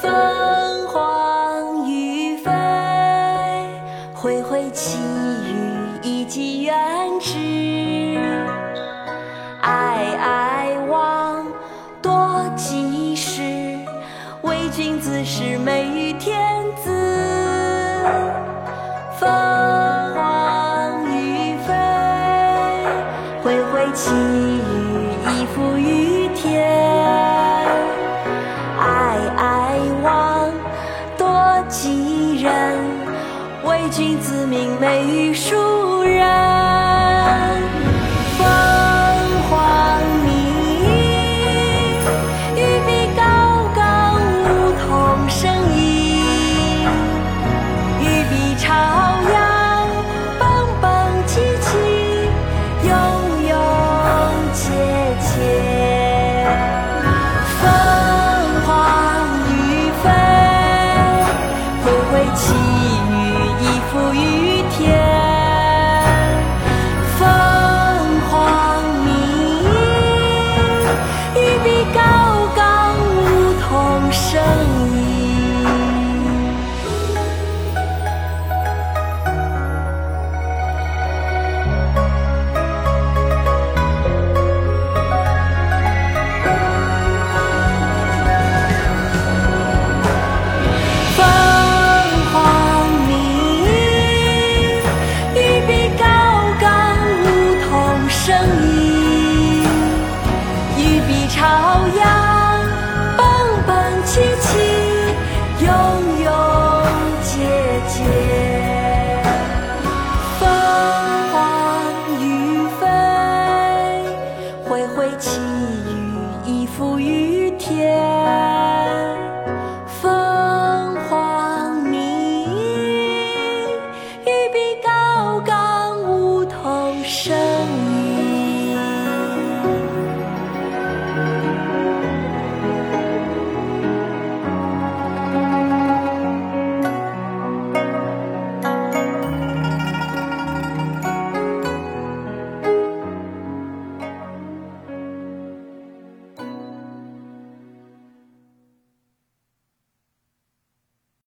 凤凰于飞，恢恢气宇，以继远之。君子是美于天子。凤凰于飞，恢恢其羽，以复于天。哀哀王，多忌人，为君子命美于庶人。恢恢气宇，以复于天。凤凰鸣，玉璧高凄凄悠悠，结界凤凰于飞，恢恢其羽以覆于天。凤凰鸣，于彼高冈梧桐深。